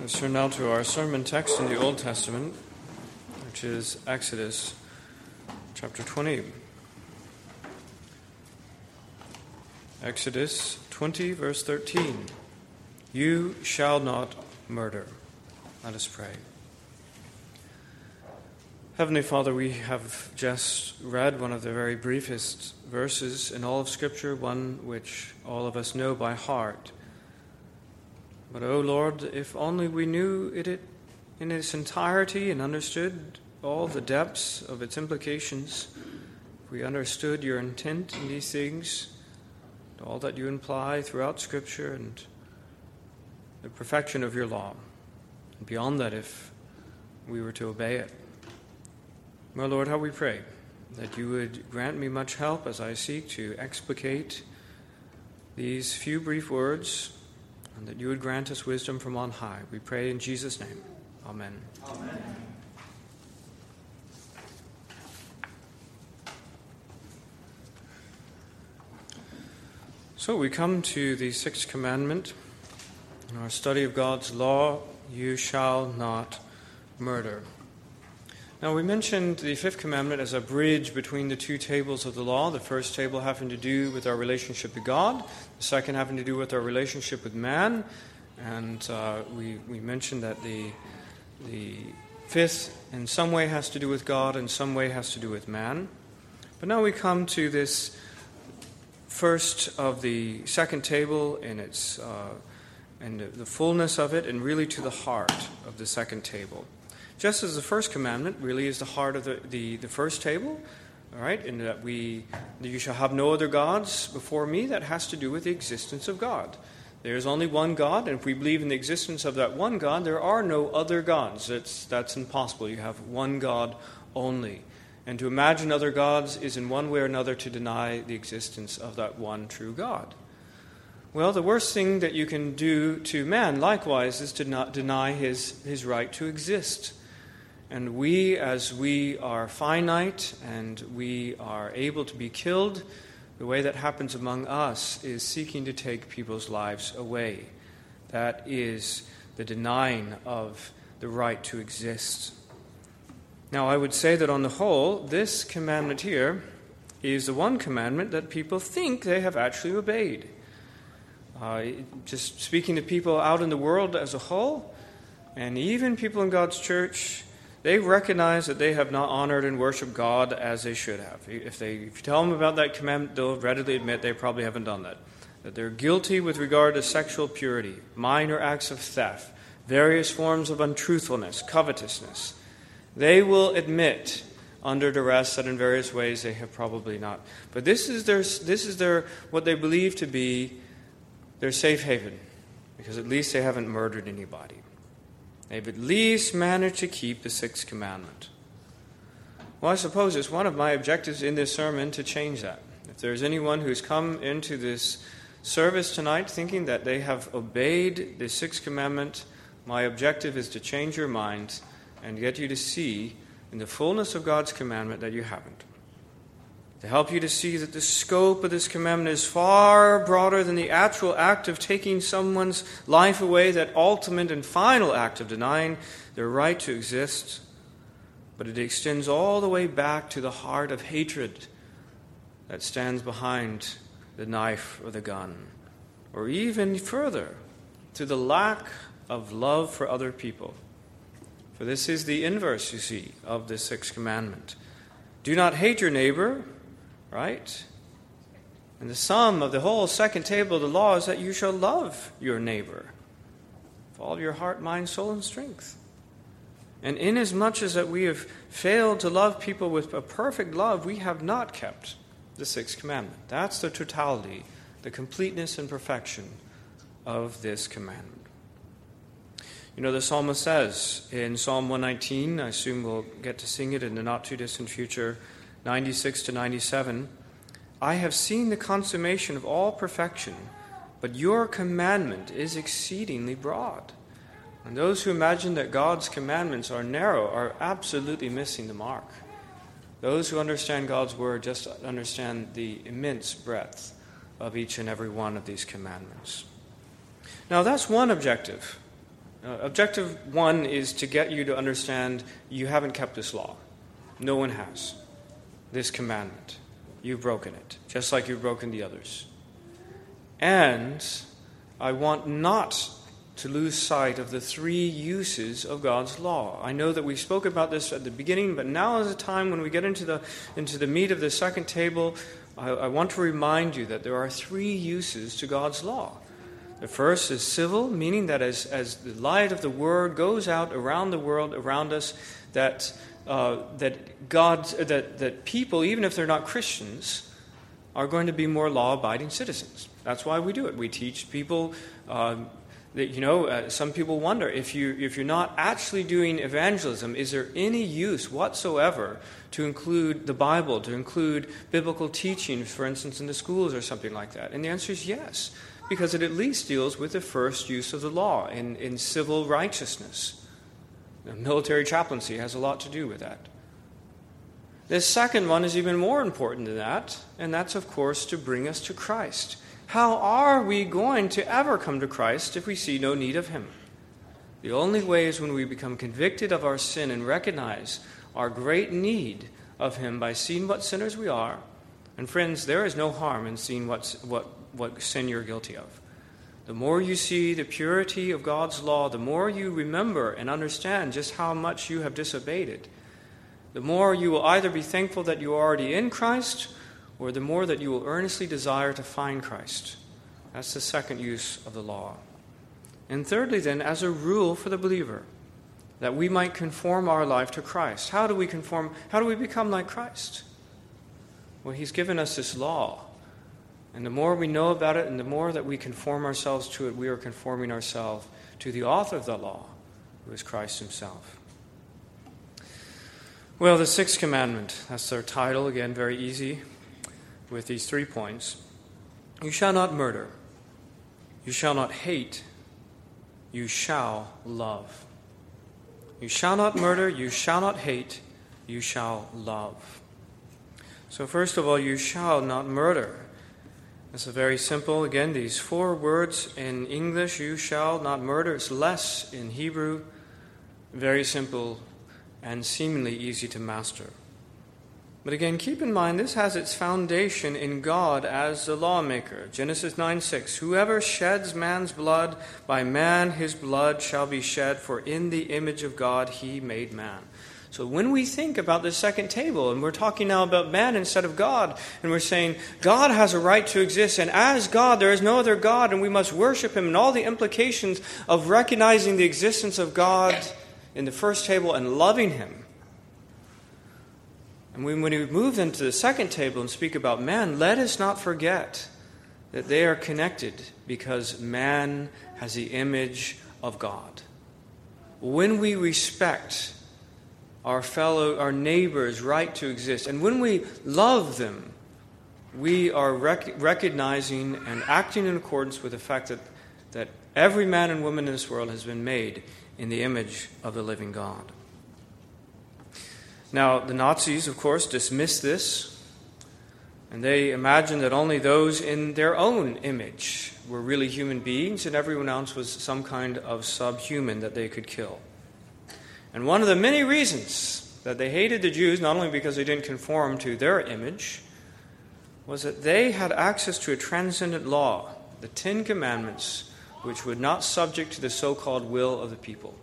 Let's turn now to our sermon text in the Old Testament, which is Exodus chapter 20. Exodus 20, verse 13. You shall not murder. Let us pray. Heavenly Father, we have just read one of the very briefest verses in all of Scripture, one which all of us know by heart. But, O oh Lord, if only we knew it in its entirety and understood all the depths of its implications, if we understood your intent in these things, all that you imply throughout Scripture and the perfection of your law. And beyond that, if we were to obey it. My Lord, how we pray that you would grant me much help as I seek to explicate these few brief words and that you would grant us wisdom from on high. We pray in Jesus' name. Amen. Amen. So we come to the sixth commandment in our study of God's law you shall not murder. Now, we mentioned the fifth commandment as a bridge between the two tables of the law. The first table having to do with our relationship to God, the second having to do with our relationship with man. And uh, we, we mentioned that the, the fifth, in some way, has to do with God, in some way, has to do with man. But now we come to this first of the second table in its uh, and the fullness of it, and really to the heart of the second table. Just as the first commandment really is the heart of the, the, the first table, all right, in that we, that you shall have no other gods before me, that has to do with the existence of God. There is only one God, and if we believe in the existence of that one God, there are no other gods. That's, that's impossible. You have one God only. And to imagine other gods is in one way or another to deny the existence of that one true God. Well, the worst thing that you can do to man, likewise, is to not deny his, his right to exist. And we, as we are finite and we are able to be killed, the way that happens among us is seeking to take people's lives away. That is the denying of the right to exist. Now, I would say that on the whole, this commandment here is the one commandment that people think they have actually obeyed. Uh, just speaking to people out in the world as a whole, and even people in God's church, they recognize that they have not honored and worshiped God as they should have. If, they, if you tell them about that commandment, they'll readily admit they probably haven't done that. That they're guilty with regard to sexual purity, minor acts of theft, various forms of untruthfulness, covetousness. They will admit under duress that in various ways they have probably not. But this is their, this is their what they believe to be their safe haven, because at least they haven't murdered anybody. They've at least managed to keep the sixth commandment. Well, I suppose it's one of my objectives in this sermon to change that. If there's anyone who's come into this service tonight thinking that they have obeyed the sixth commandment, my objective is to change your mind and get you to see in the fullness of God's commandment that you haven't to help you to see that the scope of this commandment is far broader than the actual act of taking someone's life away, that ultimate and final act of denying their right to exist. But it extends all the way back to the heart of hatred that stands behind the knife or the gun, or even further, to the lack of love for other people. For this is the inverse, you see, of the sixth commandment. Do not hate your neighbor right? And the sum of the whole second table of the law is that you shall love your neighbor with all your heart, mind, soul, and strength. And inasmuch as that we have failed to love people with a perfect love, we have not kept the sixth commandment. That's the totality, the completeness and perfection of this commandment. You know, the psalmist says in Psalm 119, I assume we'll get to sing it in the not too distant future 96 to 97 I have seen the consummation of all perfection, but your commandment is exceedingly broad. And those who imagine that God's commandments are narrow are absolutely missing the mark. Those who understand God's word just understand the immense breadth of each and every one of these commandments. Now, that's one objective Uh, objective one is to get you to understand you haven't kept this law. No one has. This commandment. You've broken it, just like you've broken the others. And I want not to lose sight of the three uses of God's law. I know that we spoke about this at the beginning, but now is the time when we get into the, into the meat of the second table. I, I want to remind you that there are three uses to God's law. The first is civil, meaning that as, as the light of the Word goes out around the world, around us, that, uh, that, God, that, that people, even if they're not Christians, are going to be more law abiding citizens. That's why we do it. We teach people uh, that, you know, uh, some people wonder if, you, if you're not actually doing evangelism, is there any use whatsoever to include the Bible, to include biblical teachings, for instance, in the schools or something like that? And the answer is yes, because it at least deals with the first use of the law in, in civil righteousness. The military chaplaincy has a lot to do with that. The second one is even more important than that, and that's, of course, to bring us to Christ. How are we going to ever come to Christ if we see no need of Him? The only way is when we become convicted of our sin and recognize our great need of Him by seeing what sinners we are. And friends, there is no harm in seeing what's, what, what sin you're guilty of. The more you see the purity of God's law, the more you remember and understand just how much you have disobeyed it, the more you will either be thankful that you are already in Christ or the more that you will earnestly desire to find Christ. That's the second use of the law. And thirdly, then, as a rule for the believer, that we might conform our life to Christ. How do we conform? How do we become like Christ? Well, He's given us this law. And the more we know about it and the more that we conform ourselves to it, we are conforming ourselves to the author of the law, who is Christ Himself. Well, the sixth commandment, that's their title, again, very easy with these three points You shall not murder, you shall not hate, you shall love. You shall not murder, you shall not hate, you shall love. So, first of all, you shall not murder. It's a very simple, again, these four words in English, you shall not murder. It's less in Hebrew. Very simple and seemingly easy to master. But again, keep in mind this has its foundation in God as the lawmaker. Genesis 9 6. Whoever sheds man's blood, by man his blood shall be shed, for in the image of God he made man. So when we think about the second table, and we're talking now about man instead of God, and we're saying God has a right to exist, and as God there is no other God, and we must worship him, and all the implications of recognizing the existence of God in the first table and loving him and when we move into the second table and speak about man, let us not forget that they are connected because man has the image of God. When we respect our fellow, our neighbor's right to exist, and when we love them, we are rec- recognizing and acting in accordance with the fact that, that every man and woman in this world has been made in the image of the living God. Now, the Nazis, of course, dismissed this, and they imagined that only those in their own image were really human beings, and everyone else was some kind of subhuman that they could kill. And one of the many reasons that they hated the Jews, not only because they didn't conform to their image, was that they had access to a transcendent law, the Ten Commandments, which would not subject to the so called will of the people.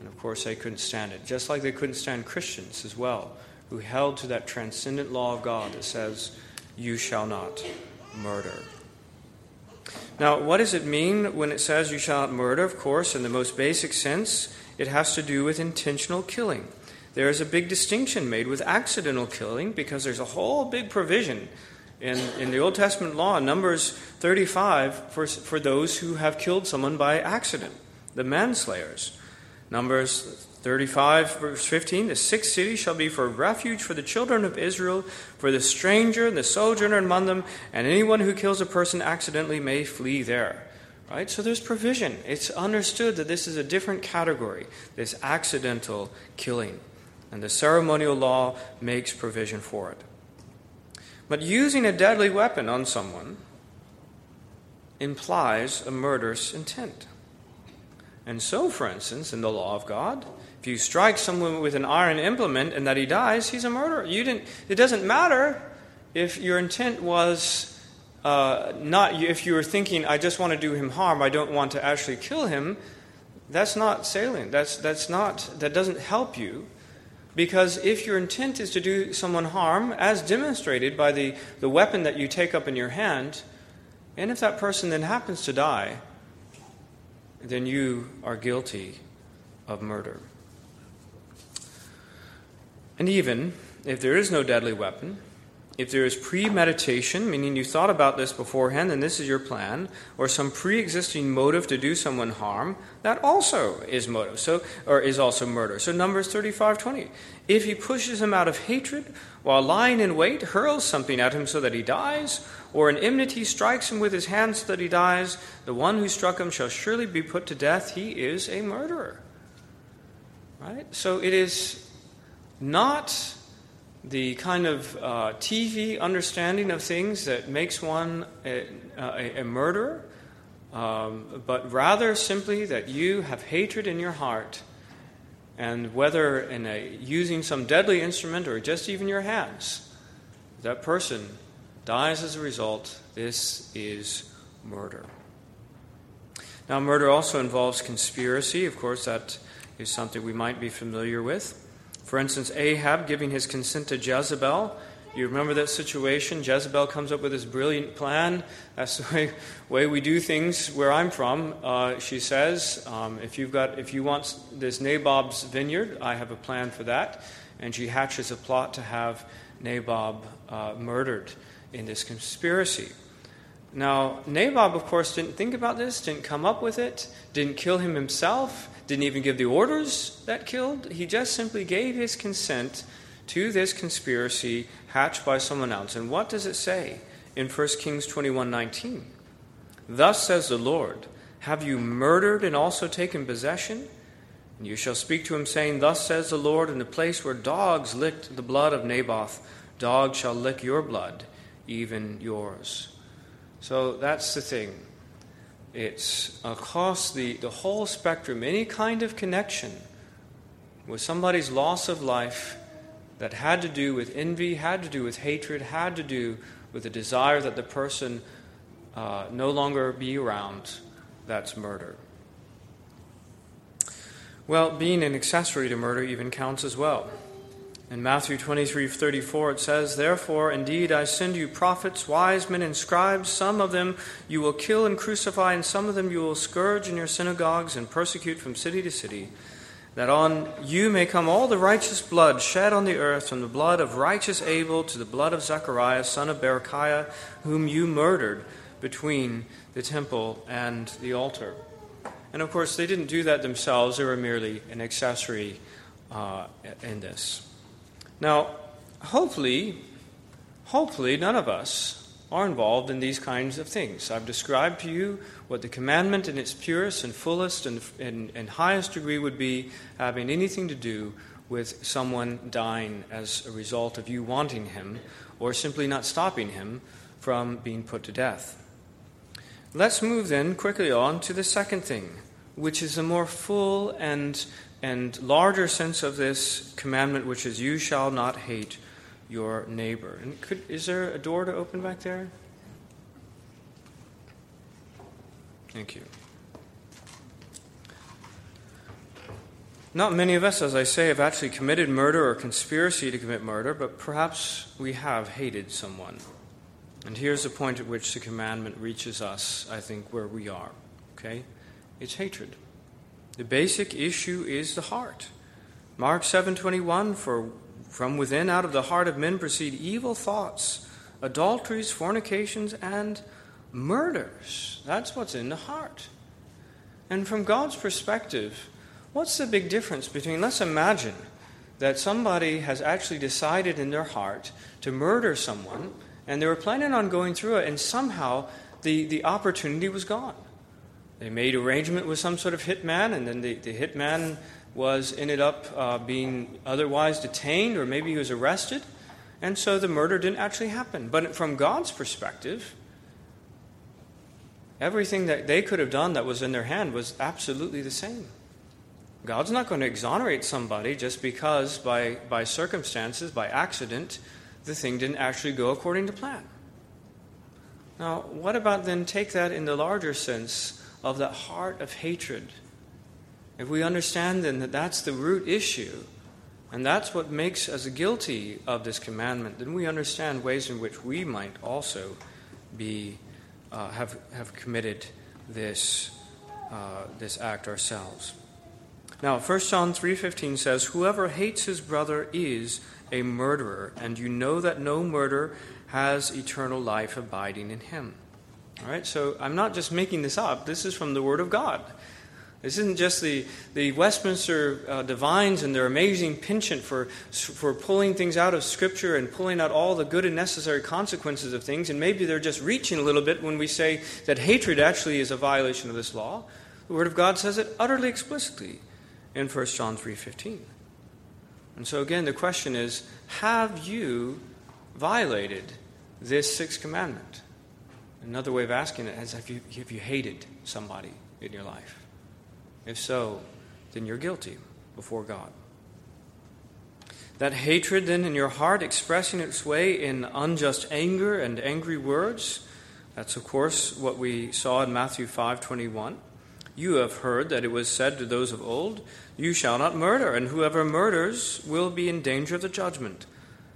And of course, they couldn't stand it, just like they couldn't stand Christians as well, who held to that transcendent law of God that says, You shall not murder. Now, what does it mean when it says you shall not murder? Of course, in the most basic sense, it has to do with intentional killing. There is a big distinction made with accidental killing because there's a whole big provision in, in the Old Testament law, Numbers 35, for, for those who have killed someone by accident, the manslayers. Numbers 35, verse 15 The sixth city shall be for refuge for the children of Israel, for the stranger and the sojourner among them, and anyone who kills a person accidentally may flee there. Right? So there's provision. It's understood that this is a different category, this accidental killing. And the ceremonial law makes provision for it. But using a deadly weapon on someone implies a murderous intent. And so, for instance, in the law of God, if you strike someone with an iron implement and that he dies, he's a murderer. You didn't, it doesn't matter if your intent was uh, not, if you were thinking, I just want to do him harm, I don't want to actually kill him, that's not salient. That's, that's not, that doesn't help you. Because if your intent is to do someone harm, as demonstrated by the, the weapon that you take up in your hand, and if that person then happens to die, then you are guilty of murder. And even if there is no deadly weapon, if there is premeditation, meaning you thought about this beforehand and this is your plan, or some pre-existing motive to do someone harm, that also is motive, so or is also murder. So Numbers 35:20. If he pushes him out of hatred while lying in wait, hurls something at him so that he dies, or in enmity strikes him with his hand so that he dies, the one who struck him shall surely be put to death. He is a murderer. Right? So it is not the kind of uh, TV understanding of things that makes one a, a, a murderer, um, but rather simply that you have hatred in your heart, and whether in a, using some deadly instrument or just even your hands, that person dies as a result. This is murder. Now, murder also involves conspiracy. Of course, that is something we might be familiar with. For instance, Ahab giving his consent to Jezebel. You remember that situation? Jezebel comes up with this brilliant plan. That's the way, way we do things where I'm from. Uh, she says, um, if, you've got, if you want this Naboth's vineyard, I have a plan for that. And she hatches a plot to have Naboth uh, murdered in this conspiracy. Now, Naboth, of course, didn't think about this, didn't come up with it, didn't kill him himself didn't even give the orders that killed. He just simply gave his consent to this conspiracy hatched by someone else. And what does it say in 1 Kings 21:19? Thus says the Lord, have you murdered and also taken possession? And you shall speak to him, saying, Thus says the Lord, in the place where dogs licked the blood of Naboth, dogs shall lick your blood, even yours. So that's the thing. It's across the, the whole spectrum, any kind of connection with somebody's loss of life that had to do with envy, had to do with hatred, had to do with the desire that the person uh, no longer be around, that's murder. Well, being an accessory to murder even counts as well. In Matthew 23 34, it says, Therefore, indeed, I send you prophets, wise men, and scribes. Some of them you will kill and crucify, and some of them you will scourge in your synagogues and persecute from city to city, that on you may come all the righteous blood shed on the earth, from the blood of righteous Abel to the blood of Zechariah, son of Berechiah, whom you murdered between the temple and the altar. And of course, they didn't do that themselves, they were merely an accessory uh, in this. Now, hopefully, hopefully none of us are involved in these kinds of things. I've described to you what the commandment in its purest and fullest and, and, and, highest degree would be, having anything to do with someone dying as a result of you wanting him or simply not stopping him from being put to death. Let's move then quickly on to the second thing, which is a more full and and larger sense of this commandment, which is, You shall not hate your neighbor. And could, is there a door to open back there? Thank you. Not many of us, as I say, have actually committed murder or conspiracy to commit murder, but perhaps we have hated someone. And here's the point at which the commandment reaches us, I think, where we are. Okay? It's hatred. The basic issue is the heart. Mark 7:21 for from within out of the heart of men proceed evil thoughts, adulteries, fornications and murders. That's what's in the heart. And from God's perspective, what's the big difference between let's imagine that somebody has actually decided in their heart to murder someone and they were planning on going through it and somehow the, the opportunity was gone. They made arrangement with some sort of hitman, and then the, the hitman was ended up uh, being otherwise detained, or maybe he was arrested, and so the murder didn't actually happen. But from God's perspective, Everything that they could have done that was in their hand was absolutely the same. God's not going to exonerate somebody just because, by, by circumstances, by accident, the thing didn't actually go according to plan. Now, what about then take that in the larger sense of that heart of hatred? If we understand then that that's the root issue, and that's what makes us guilty of this commandment, then we understand ways in which we might also be uh, have have committed this uh, this act ourselves. Now, 1 John 3:15 says, "Whoever hates his brother is a murderer, and you know that no murderer has eternal life abiding in him." All right? So, I'm not just making this up. This is from the word of God. This isn't just the, the Westminster uh, divines and their amazing penchant for, for pulling things out of Scripture and pulling out all the good and necessary consequences of things. And maybe they're just reaching a little bit when we say that hatred actually is a violation of this law. The Word of God says it utterly explicitly in 1 John 3.15. And so again, the question is, have you violated this sixth commandment? Another way of asking it is, have you, have you hated somebody in your life? If so, then you're guilty before God. That hatred then in your heart expressing its way in unjust anger and angry words, that's of course what we saw in Matthew 5:21. You have heard that it was said to those of old, you shall not murder, and whoever murders will be in danger of the judgment.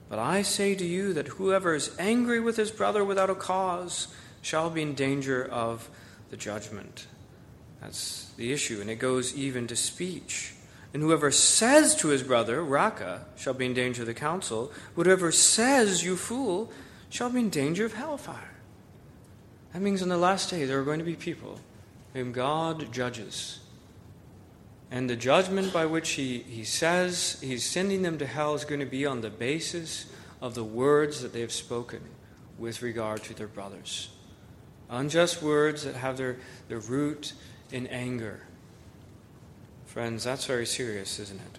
But I say to you that whoever is angry with his brother without a cause shall be in danger of the judgment. That's the issue, and it goes even to speech. And whoever says to his brother, Raca, shall be in danger of the council. Whoever says, You fool, shall be in danger of hellfire. That means on the last day there are going to be people whom God judges. And the judgment by which he, he says he's sending them to hell is going to be on the basis of the words that they have spoken with regard to their brothers. Unjust words that have their, their root in anger. Friends, that's very serious, isn't it?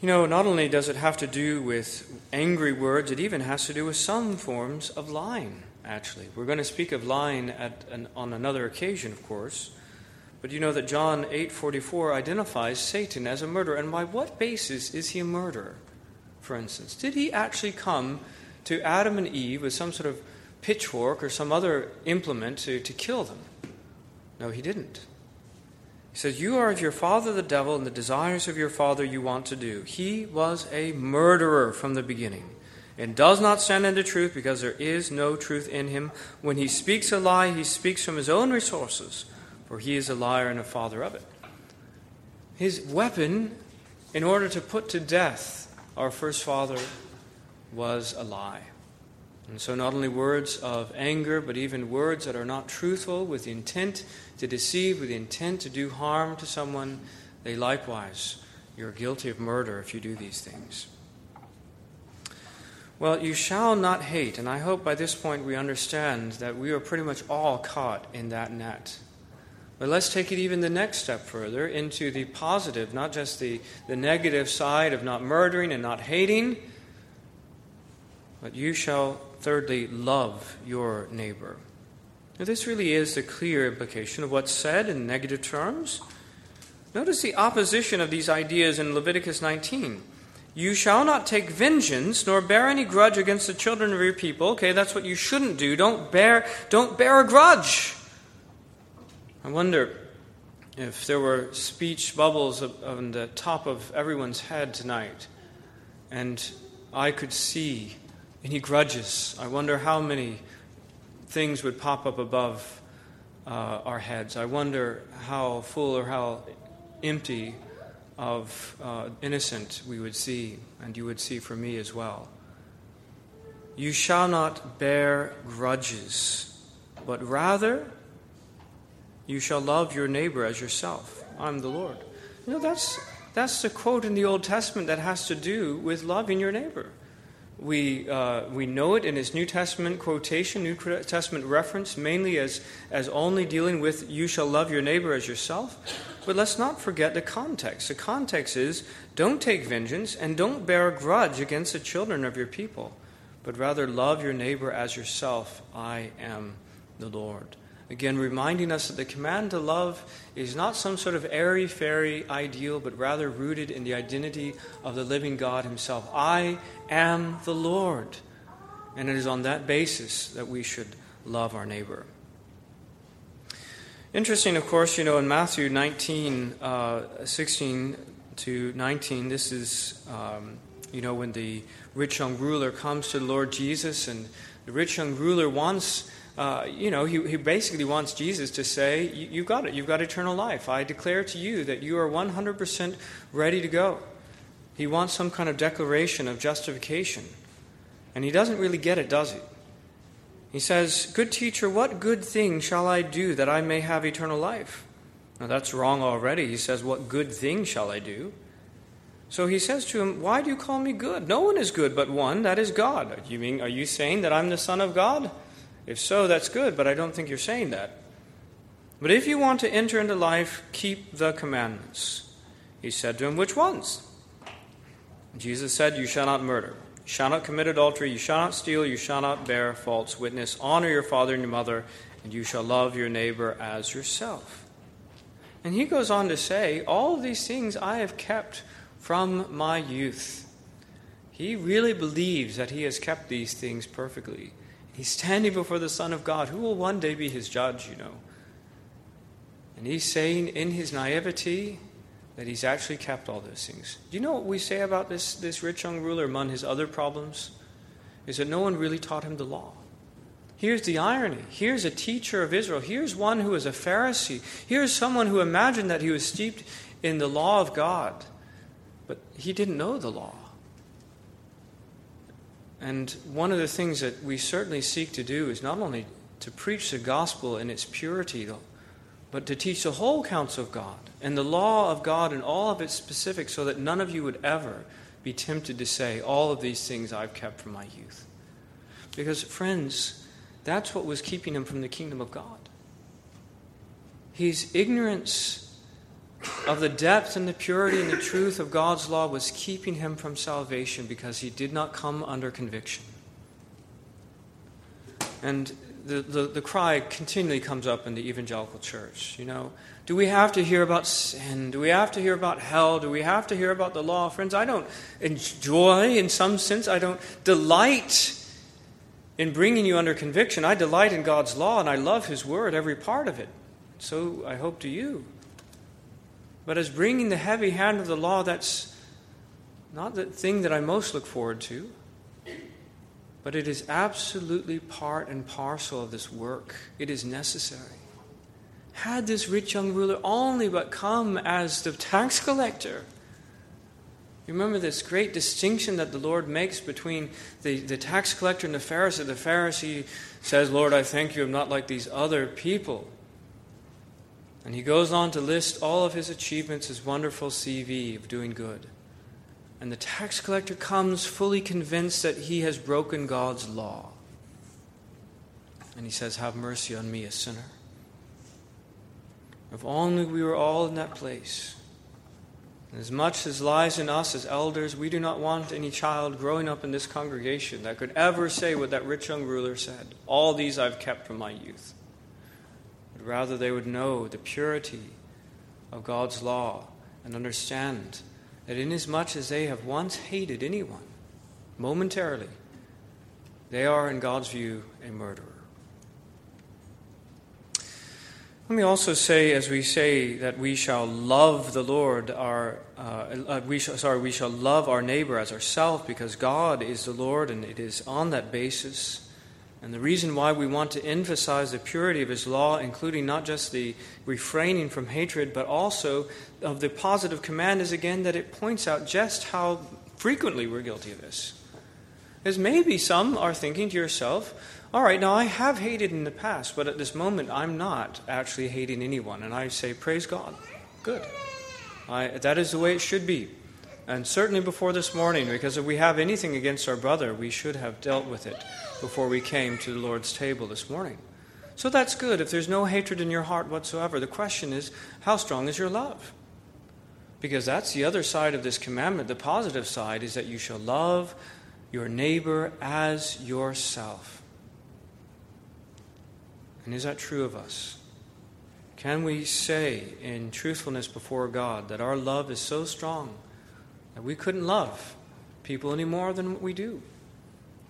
You know, not only does it have to do with angry words, it even has to do with some forms of lying, actually. We're going to speak of lying at an, on another occasion, of course. But you know that John 8:44 identifies Satan as a murderer, and by what basis is he a murderer? For instance, did he actually come to Adam and Eve with some sort of pitchfork or some other implement to, to kill them. No, he didn't. He says, You are of your father the devil, and the desires of your father you want to do. He was a murderer from the beginning and does not stand in the truth because there is no truth in him. When he speaks a lie, he speaks from his own resources, for he is a liar and a father of it. His weapon, in order to put to death our first father, was a lie. And so, not only words of anger, but even words that are not truthful with the intent to deceive, with the intent to do harm to someone, they likewise, you're guilty of murder if you do these things. Well, you shall not hate, and I hope by this point we understand that we are pretty much all caught in that net. But let's take it even the next step further into the positive, not just the, the negative side of not murdering and not hating, but you shall Thirdly, love your neighbor. Now, this really is the clear implication of what's said in negative terms. Notice the opposition of these ideas in Leviticus 19. You shall not take vengeance nor bear any grudge against the children of your people. Okay, that's what you shouldn't do. Don't bear, don't bear a grudge. I wonder if there were speech bubbles on the top of everyone's head tonight, and I could see any grudges. I wonder how many things would pop up above uh, our heads. I wonder how full or how empty of uh, innocent we would see, and you would see for me as well. You shall not bear grudges, but rather you shall love your neighbor as yourself. I'm the Lord. You know, that's, that's the quote in the Old Testament that has to do with loving your neighbor. We, uh, we know it in his New Testament quotation, New Testament reference, mainly as, as only dealing with you shall love your neighbor as yourself. But let's not forget the context. The context is don't take vengeance and don't bear a grudge against the children of your people. but rather love your neighbor as yourself. I am the Lord. Again, reminding us that the command to love is not some sort of airy fairy ideal, but rather rooted in the identity of the living God Himself. I am the Lord. And it is on that basis that we should love our neighbor. Interesting, of course, you know, in Matthew 19, uh, 16 to 19, this is, um, you know, when the rich young ruler comes to the Lord Jesus, and the rich young ruler wants uh, you know, he, he basically wants Jesus to say, You've got it. You've got eternal life. I declare to you that you are 100% ready to go. He wants some kind of declaration of justification. And he doesn't really get it, does he? He says, Good teacher, what good thing shall I do that I may have eternal life? Now that's wrong already. He says, What good thing shall I do? So he says to him, Why do you call me good? No one is good but one, that is God. You mean, are you saying that I'm the Son of God? If so, that's good, but I don't think you're saying that. But if you want to enter into life, keep the commandments. He said to him, Which ones? Jesus said, You shall not murder, you shall not commit adultery, you shall not steal, you shall not bear false witness, honor your father and your mother, and you shall love your neighbor as yourself. And he goes on to say, All these things I have kept from my youth. He really believes that he has kept these things perfectly. He's standing before the Son of God, who will one day be his judge, you know. And he's saying in his naivety that he's actually kept all those things. Do you know what we say about this, this rich young ruler among his other problems? Is that no one really taught him the law. Here's the irony. Here's a teacher of Israel. Here's one who is a Pharisee. Here's someone who imagined that he was steeped in the law of God, but he didn't know the law. And one of the things that we certainly seek to do is not only to preach the gospel in its purity, but to teach the whole counsel of God and the law of God in all of its specifics so that none of you would ever be tempted to say, All of these things I've kept from my youth. Because, friends, that's what was keeping him from the kingdom of God. His ignorance of the depth and the purity and the truth of God's law was keeping him from salvation because he did not come under conviction. And the, the, the, cry continually comes up in the evangelical church. You know, do we have to hear about sin? Do we have to hear about hell? Do we have to hear about the law? Friends, I don't enjoy, in some sense, I don't delight in bringing you under conviction. I delight in God's law and I love His word, every part of it. So I hope do you. But as bringing the heavy hand of the law, that's not the thing that I most look forward to. But it is absolutely part and parcel of this work. It is necessary. Had this rich young ruler only but come as the tax collector, remember this great distinction that the Lord makes between the, the tax collector and the Pharisee. The Pharisee says, Lord, I thank you, I'm not like these other people. And he goes on to list all of his achievements, his wonderful CV of doing good. And the tax collector comes fully convinced that he has broken God's law. And he says, Have mercy on me, a sinner. If only we were all in that place. And as much as lies in us as elders, we do not want any child growing up in this congregation that could ever say what that rich young ruler said All these I've kept from my youth rather they would know the purity of God's law and understand that inasmuch as they have once hated anyone, momentarily, they are, in God's view, a murderer. Let me also say, as we say that we shall love the Lord, our uh, uh, we shall, sorry, we shall love our neighbor as ourselves, because God is the Lord, and it is on that basis and the reason why we want to emphasize the purity of His law, including not just the refraining from hatred, but also of the positive command, is again that it points out just how frequently we're guilty of this. As maybe some are thinking to yourself, all right, now I have hated in the past, but at this moment I'm not actually hating anyone. And I say, praise God. Good. I, that is the way it should be. And certainly before this morning, because if we have anything against our brother, we should have dealt with it before we came to the Lord's table this morning. So that's good. If there's no hatred in your heart whatsoever, the question is, how strong is your love? Because that's the other side of this commandment. The positive side is that you shall love your neighbor as yourself. And is that true of us? Can we say in truthfulness before God that our love is so strong that we couldn't love people any more than we do?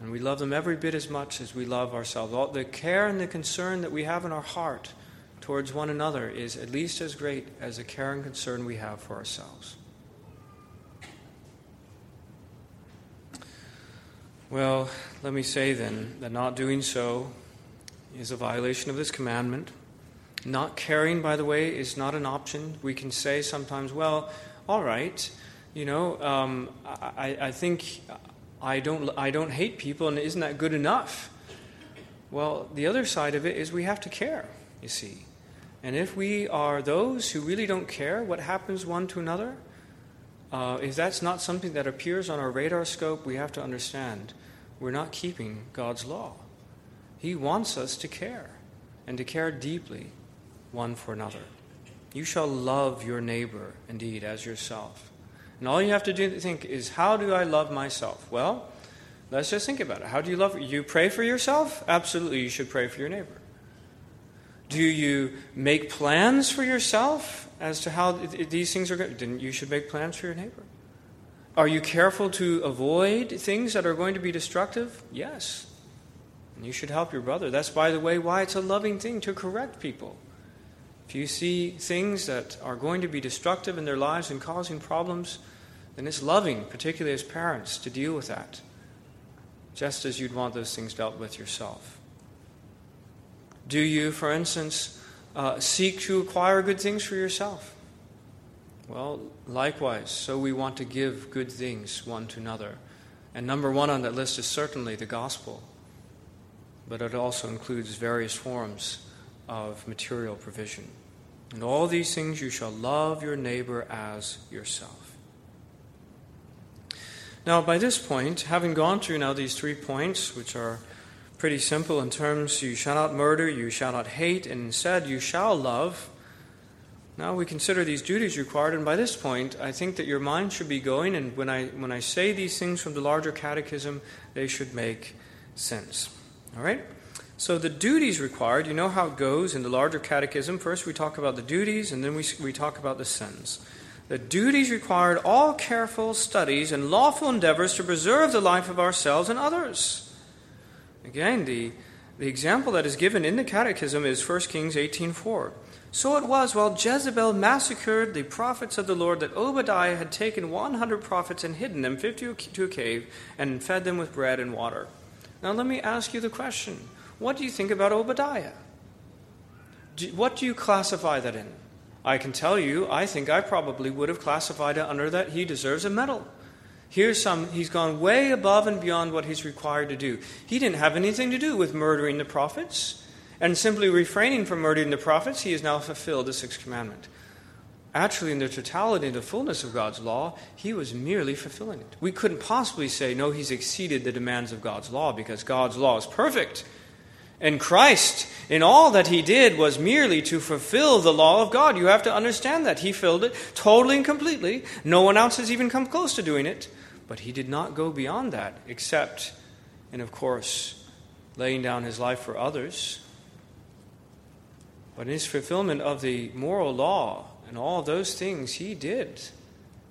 And we love them every bit as much as we love ourselves. All the care and the concern that we have in our heart towards one another is at least as great as the care and concern we have for ourselves. Well, let me say then that not doing so is a violation of this commandment. Not caring, by the way, is not an option. We can say sometimes, well, all right, you know, um, I, I think I don't, I don't hate people, and isn't that good enough? Well, the other side of it is we have to care, you see. And if we are those who really don't care what happens one to another, uh, if that's not something that appears on our radar scope, we have to understand we're not keeping God's law. He wants us to care, and to care deeply one for another. You shall love your neighbor, indeed, as yourself. And all you have to do think is, how do I love myself? Well, let's just think about it. How do you love? You pray for yourself? Absolutely, you should pray for your neighbor. Do you make plans for yourself as to how these things are going? Then you should make plans for your neighbor. Are you careful to avoid things that are going to be destructive? Yes. And you should help your brother. That's, by the way, why it's a loving thing to correct people. If you see things that are going to be destructive in their lives and causing problems, then it's loving, particularly as parents, to deal with that, just as you'd want those things dealt with yourself. Do you, for instance, uh, seek to acquire good things for yourself? Well, likewise, so we want to give good things one to another. And number one on that list is certainly the gospel, but it also includes various forms of material provision. And all these things you shall love your neighbor as yourself. Now, by this point, having gone through now these three points, which are pretty simple in terms you shall not murder, you shall not hate, and instead you shall love. Now we consider these duties required, and by this point, I think that your mind should be going, and when I, when I say these things from the larger catechism, they should make sense. All right? So the duties required, you know how it goes in the larger catechism. First we talk about the duties, and then we, we talk about the sins. The duties required all careful studies and lawful endeavors to preserve the life of ourselves and others. Again, the, the example that is given in the catechism is 1 Kings 18.4. So it was while Jezebel massacred the prophets of the Lord that Obadiah had taken 100 prophets and hidden them 50 to a cave and fed them with bread and water. Now let me ask you the question what do you think about Obadiah? Do, what do you classify that in? I can tell you, I think I probably would have classified it under that he deserves a medal. Here's some, he's gone way above and beyond what he's required to do. He didn't have anything to do with murdering the prophets. And simply refraining from murdering the prophets, he has now fulfilled the sixth commandment. Actually, in the totality and the fullness of God's law, he was merely fulfilling it. We couldn't possibly say, no, he's exceeded the demands of God's law because God's law is perfect. And Christ, in all that he did, was merely to fulfill the law of God. You have to understand that. He filled it totally and completely. No one else has even come close to doing it. But he did not go beyond that, except, and of course, laying down his life for others but in his fulfillment of the moral law and all those things, he did,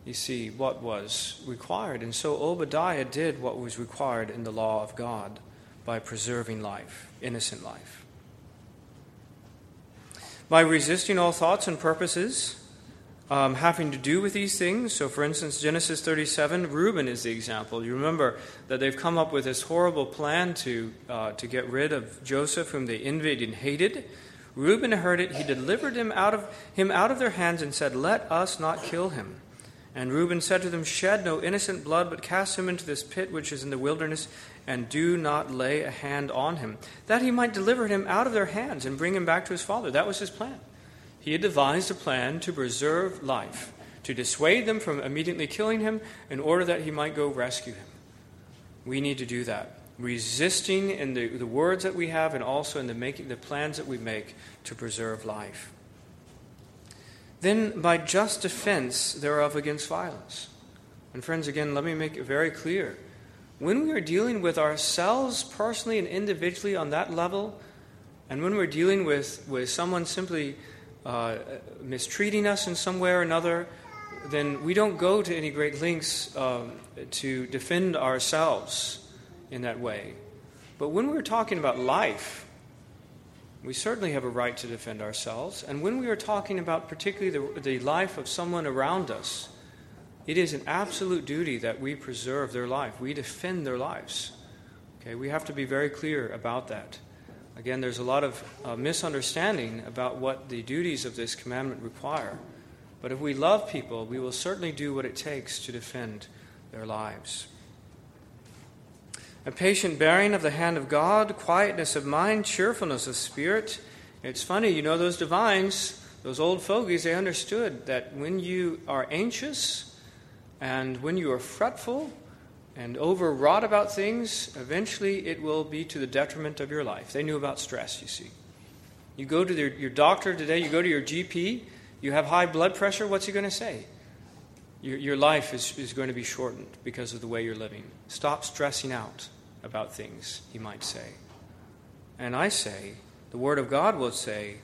you see, what was required. And so Obadiah did what was required in the law of God by preserving life, innocent life. By resisting all thoughts and purposes um, having to do with these things. So, for instance, Genesis 37, Reuben is the example. You remember that they've come up with this horrible plan to, uh, to get rid of Joseph, whom they envied and hated. Reuben heard it. He delivered him out of him out of their hands and said, "Let us not kill him." And Reuben said to them, Shed no innocent blood, but cast him into this pit which is in the wilderness, and do not lay a hand on him, that he might deliver him out of their hands and bring him back to his father. That was his plan. He had devised a plan to preserve life, to dissuade them from immediately killing him, in order that he might go rescue him. We need to do that resisting in the, the words that we have and also in the, making, the plans that we make to preserve life. Then, by just defense thereof against violence. And, friends, again, let me make it very clear when we are dealing with ourselves personally and individually on that level, and when we're dealing with, with someone simply uh, mistreating us in some way or another, then we don't go to any great lengths um, to defend ourselves in that way. But when we're talking about life, we certainly have a right to defend ourselves. And when we are talking about particularly the, the life of someone around us, it is an absolute duty that we preserve their life, we defend their lives. Okay, we have to be very clear about that. Again, there's a lot of uh, misunderstanding about what the duties of this commandment require. But if we love people, we will certainly do what it takes to defend their lives. A patient bearing of the hand of God, quietness of mind, cheerfulness of spirit. It's funny, you know, those divines, those old fogies, they understood that when you are anxious and when you are fretful and overwrought about things, eventually it will be to the detriment of your life. They knew about stress, you see. You go to your doctor today, you go to your GP, you have high blood pressure, what's he going to say? Your, your life is, is going to be shortened because of the way you're living. Stop stressing out about things, he might say. And I say, the Word of God will say,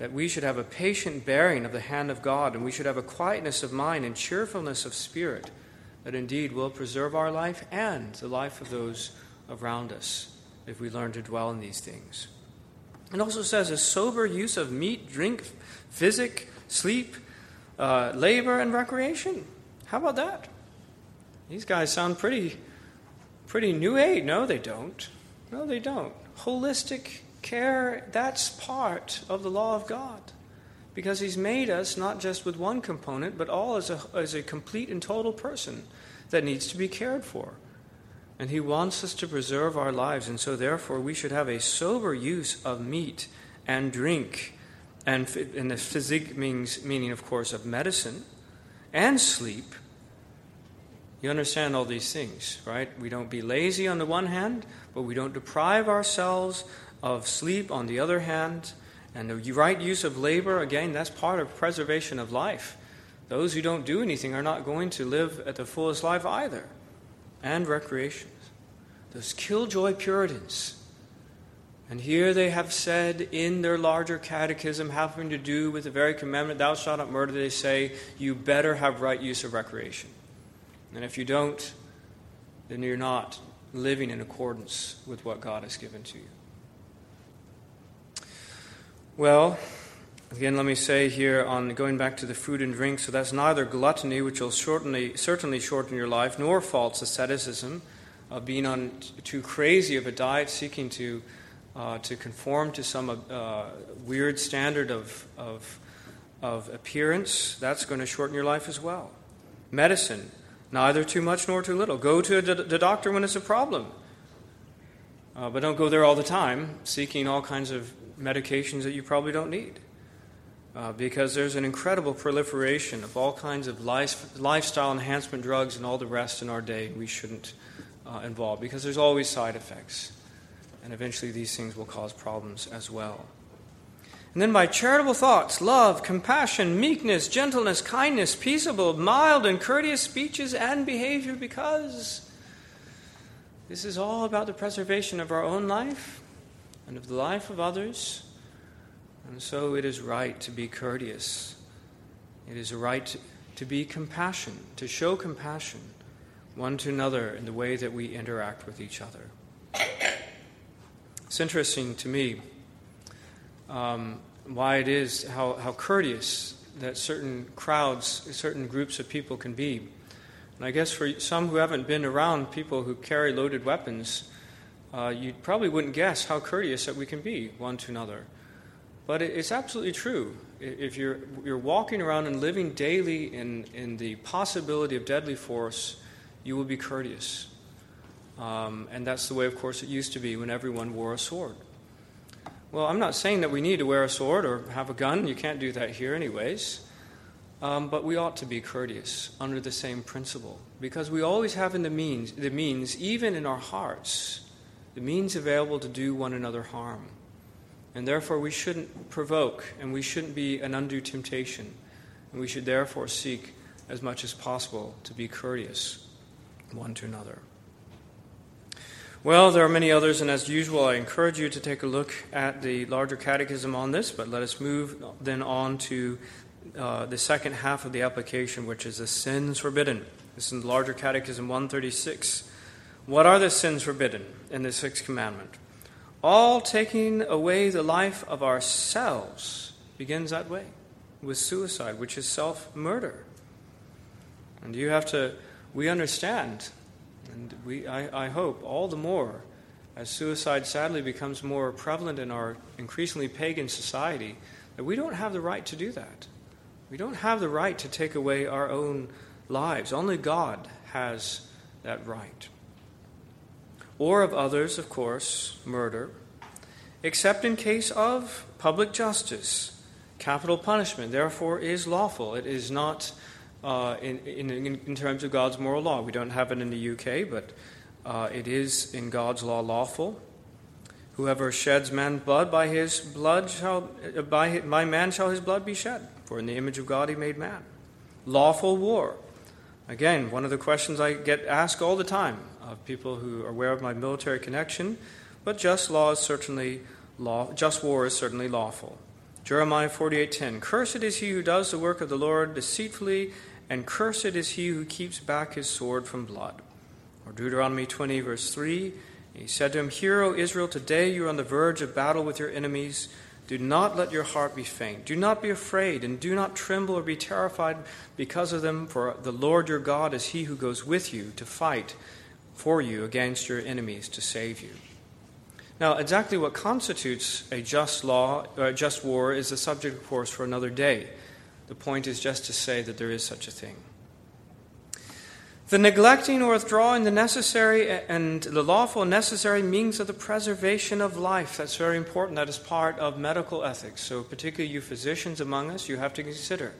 that we should have a patient bearing of the hand of God, and we should have a quietness of mind and cheerfulness of spirit that indeed will preserve our life and the life of those around us if we learn to dwell in these things. It also says a sober use of meat, drink, physic, sleep, uh, labor, and recreation. How about that? These guys sound pretty, pretty new age. No, they don't. No, they don't. Holistic care, that's part of the law of God. Because He's made us not just with one component, but all as a, as a complete and total person that needs to be cared for. And He wants us to preserve our lives, and so therefore we should have a sober use of meat and drink and, and the physique means, meaning, of course, of medicine and sleep. You understand all these things, right? We don't be lazy on the one hand, but we don't deprive ourselves of sleep on the other hand. And the right use of labor, again, that's part of preservation of life. Those who don't do anything are not going to live at the fullest life either. And recreation. Those killjoy Puritans and here they have said in their larger catechism, having to do with the very commandment, thou shalt not murder, they say, you better have right use of recreation. And if you don't, then you're not living in accordance with what God has given to you. Well, again, let me say here on going back to the food and drink, so that's neither gluttony, which will certainly, certainly shorten your life, nor false asceticism, of being on too crazy of a diet, seeking to uh, to conform to some uh, weird standard of, of, of appearance, that's going to shorten your life as well. Medicine, neither too much nor too little. Go to the doctor when it's a problem. Uh, but don't go there all the time seeking all kinds of medications that you probably don't need. Uh, because there's an incredible proliferation of all kinds of life, lifestyle enhancement drugs and all the rest in our day we shouldn't uh, involve because there's always side effects and eventually these things will cause problems as well. And then by charitable thoughts, love, compassion, meekness, gentleness, kindness, peaceable, mild, and courteous speeches and behavior, because this is all about the preservation of our own life and of the life of others. And so it is right to be courteous. It is a right to be compassion, to show compassion one to another in the way that we interact with each other. It's interesting to me um, why it is, how, how courteous that certain crowds, certain groups of people can be. And I guess for some who haven't been around people who carry loaded weapons, uh, you probably wouldn't guess how courteous that we can be one to another. But it's absolutely true. If you're, you're walking around and living daily in, in the possibility of deadly force, you will be courteous. Um, and that's the way, of course, it used to be when everyone wore a sword. Well, I'm not saying that we need to wear a sword or have a gun. You can't do that here, anyways. Um, but we ought to be courteous under the same principle because we always have in the means, the means, even in our hearts, the means available to do one another harm. And therefore, we shouldn't provoke and we shouldn't be an undue temptation. And we should therefore seek as much as possible to be courteous one to another. Well, there are many others, and as usual, I encourage you to take a look at the larger catechism on this, but let us move then on to uh, the second half of the application, which is the sins forbidden. This is in the larger catechism 136. What are the sins forbidden in the sixth commandment? All taking away the life of ourselves begins that way with suicide, which is self murder. And you have to, we understand, and we, I, I hope, all the more as suicide sadly becomes more prevalent in our increasingly pagan society, that we don't have the right to do that. We don't have the right to take away our own lives. Only God has that right. Or of others, of course, murder, except in case of public justice capital punishment, therefore, is lawful. It is not uh, in, in, in, terms of God's moral law. We don't have it in the UK, but uh, it is in God's law lawful. Whoever sheds man's blood, by his blood shall, by, by man shall his blood be shed. For in the image of God he made man. Lawful war. Again, one of the questions I get asked all the time of people who are aware of my military connection, but just law is certainly law, just war is certainly lawful. Jeremiah 48:10 Cursed is he who does the work of the Lord deceitfully, and cursed is he who keeps back his sword from blood. Or Deuteronomy 20 verse 3 He said to him, Hear, O Israel, today you are on the verge of battle with your enemies. Do not let your heart be faint. Do not be afraid, and do not tremble or be terrified because of them, for the Lord your God is he who goes with you to fight for you against your enemies to save you. Now, exactly what constitutes a just law, a just war, is a subject, of course, for another day. The point is just to say that there is such a thing. The neglecting or withdrawing the necessary and the lawful necessary means of the preservation of life. That's very important. That is part of medical ethics. So, particularly you physicians among us, you have to consider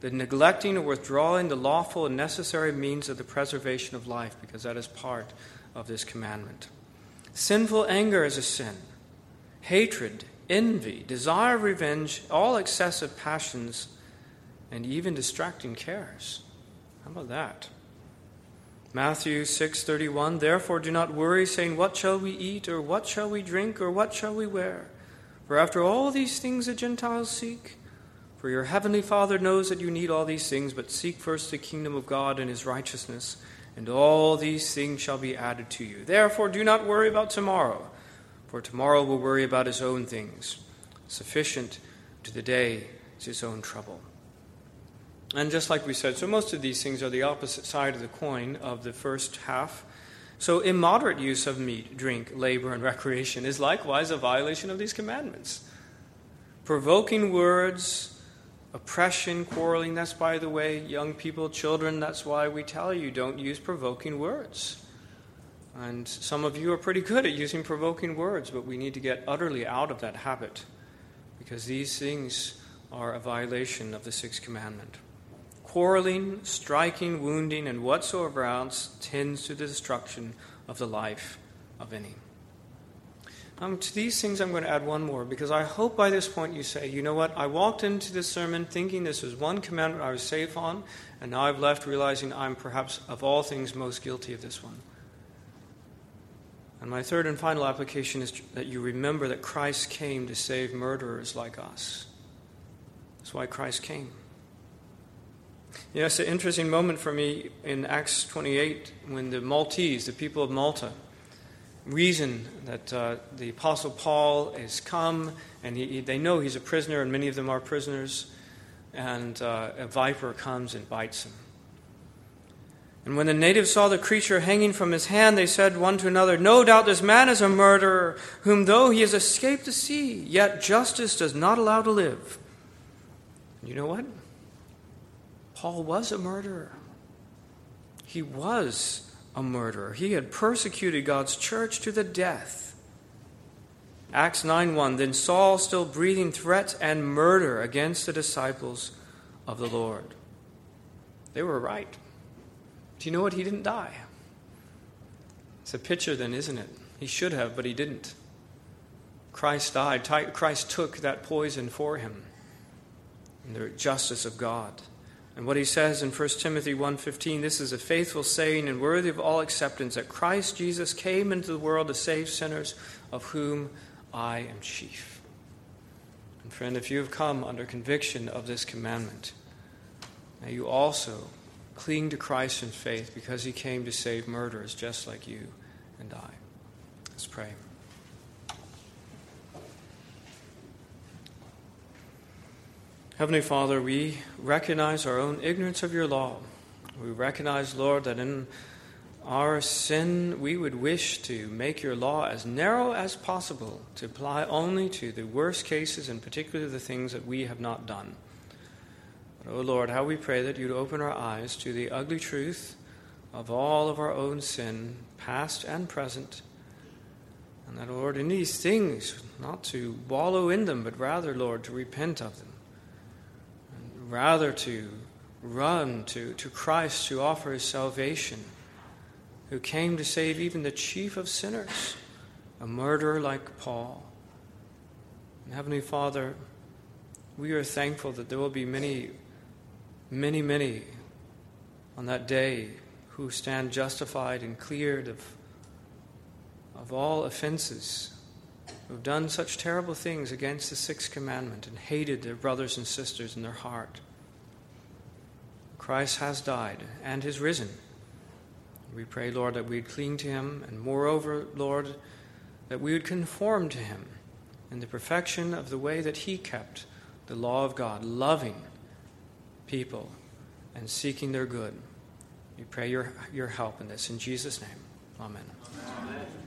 the neglecting or withdrawing the lawful and necessary means of the preservation of life, because that is part of this commandment. Sinful anger is a sin. Hatred, envy, desire of revenge, all excessive passions, and even distracting cares. How about that? Matthew 6:31 Therefore do not worry saying what shall we eat or what shall we drink or what shall we wear for after all these things the Gentiles seek for your heavenly Father knows that you need all these things but seek first the kingdom of God and his righteousness and all these things shall be added to you. Therefore, do not worry about tomorrow, for tomorrow will worry about his own things. Sufficient to the day is his own trouble. And just like we said, so most of these things are the opposite side of the coin of the first half. So, immoderate use of meat, drink, labor, and recreation is likewise a violation of these commandments. Provoking words, Oppression, quarreling, that's by the way, young people, children, that's why we tell you don't use provoking words. And some of you are pretty good at using provoking words, but we need to get utterly out of that habit because these things are a violation of the sixth commandment. Quarreling, striking, wounding, and whatsoever else tends to the destruction of the life of any. Um, to these things, I'm going to add one more because I hope by this point you say, you know what, I walked into this sermon thinking this was one commandment I was safe on, and now I've left realizing I'm perhaps of all things most guilty of this one. And my third and final application is that you remember that Christ came to save murderers like us. That's why Christ came. You know, it's an interesting moment for me in Acts 28 when the Maltese, the people of Malta, reason that uh, the Apostle Paul is come, and he, they know he's a prisoner, and many of them are prisoners, and uh, a viper comes and bites him. And when the natives saw the creature hanging from his hand, they said one to another, No doubt this man is a murderer, whom though he has escaped the sea, yet justice does not allow to live. You know what? Paul was a murderer. He was a murderer. He had persecuted God's church to the death. Acts 9:1 Then Saul still breathing threats and murder against the disciples of the Lord. They were right. Do you know what? He didn't die. It's a picture then, isn't it? He should have, but he didn't. Christ died. Christ took that poison for him in the justice of God. And what he says in 1 Timothy 1:15, this is a faithful saying and worthy of all acceptance that Christ Jesus came into the world to save sinners, of whom I am chief. And friend, if you have come under conviction of this commandment, may you also cling to Christ in faith because he came to save murderers just like you and I. Let's pray. Heavenly Father, we recognize our own ignorance of your law. We recognize, Lord, that in our sin we would wish to make your law as narrow as possible, to apply only to the worst cases and particularly the things that we have not done. But, O oh Lord, how we pray that you'd open our eyes to the ugly truth of all of our own sin, past and present. And that, Lord, in these things, not to wallow in them, but rather, Lord, to repent of them rather to run to, to Christ to offer his salvation, who came to save even the chief of sinners, a murderer like Paul. And Heavenly Father, we are thankful that there will be many, many, many on that day who stand justified and cleared of, of all offenses who've done such terrible things against the sixth commandment and hated their brothers and sisters in their heart. Christ has died and is risen. We pray, Lord, that we'd cling to him, and moreover, Lord, that we would conform to him in the perfection of the way that he kept the law of God, loving people and seeking their good. We pray your, your help in this. In Jesus' name, amen. amen.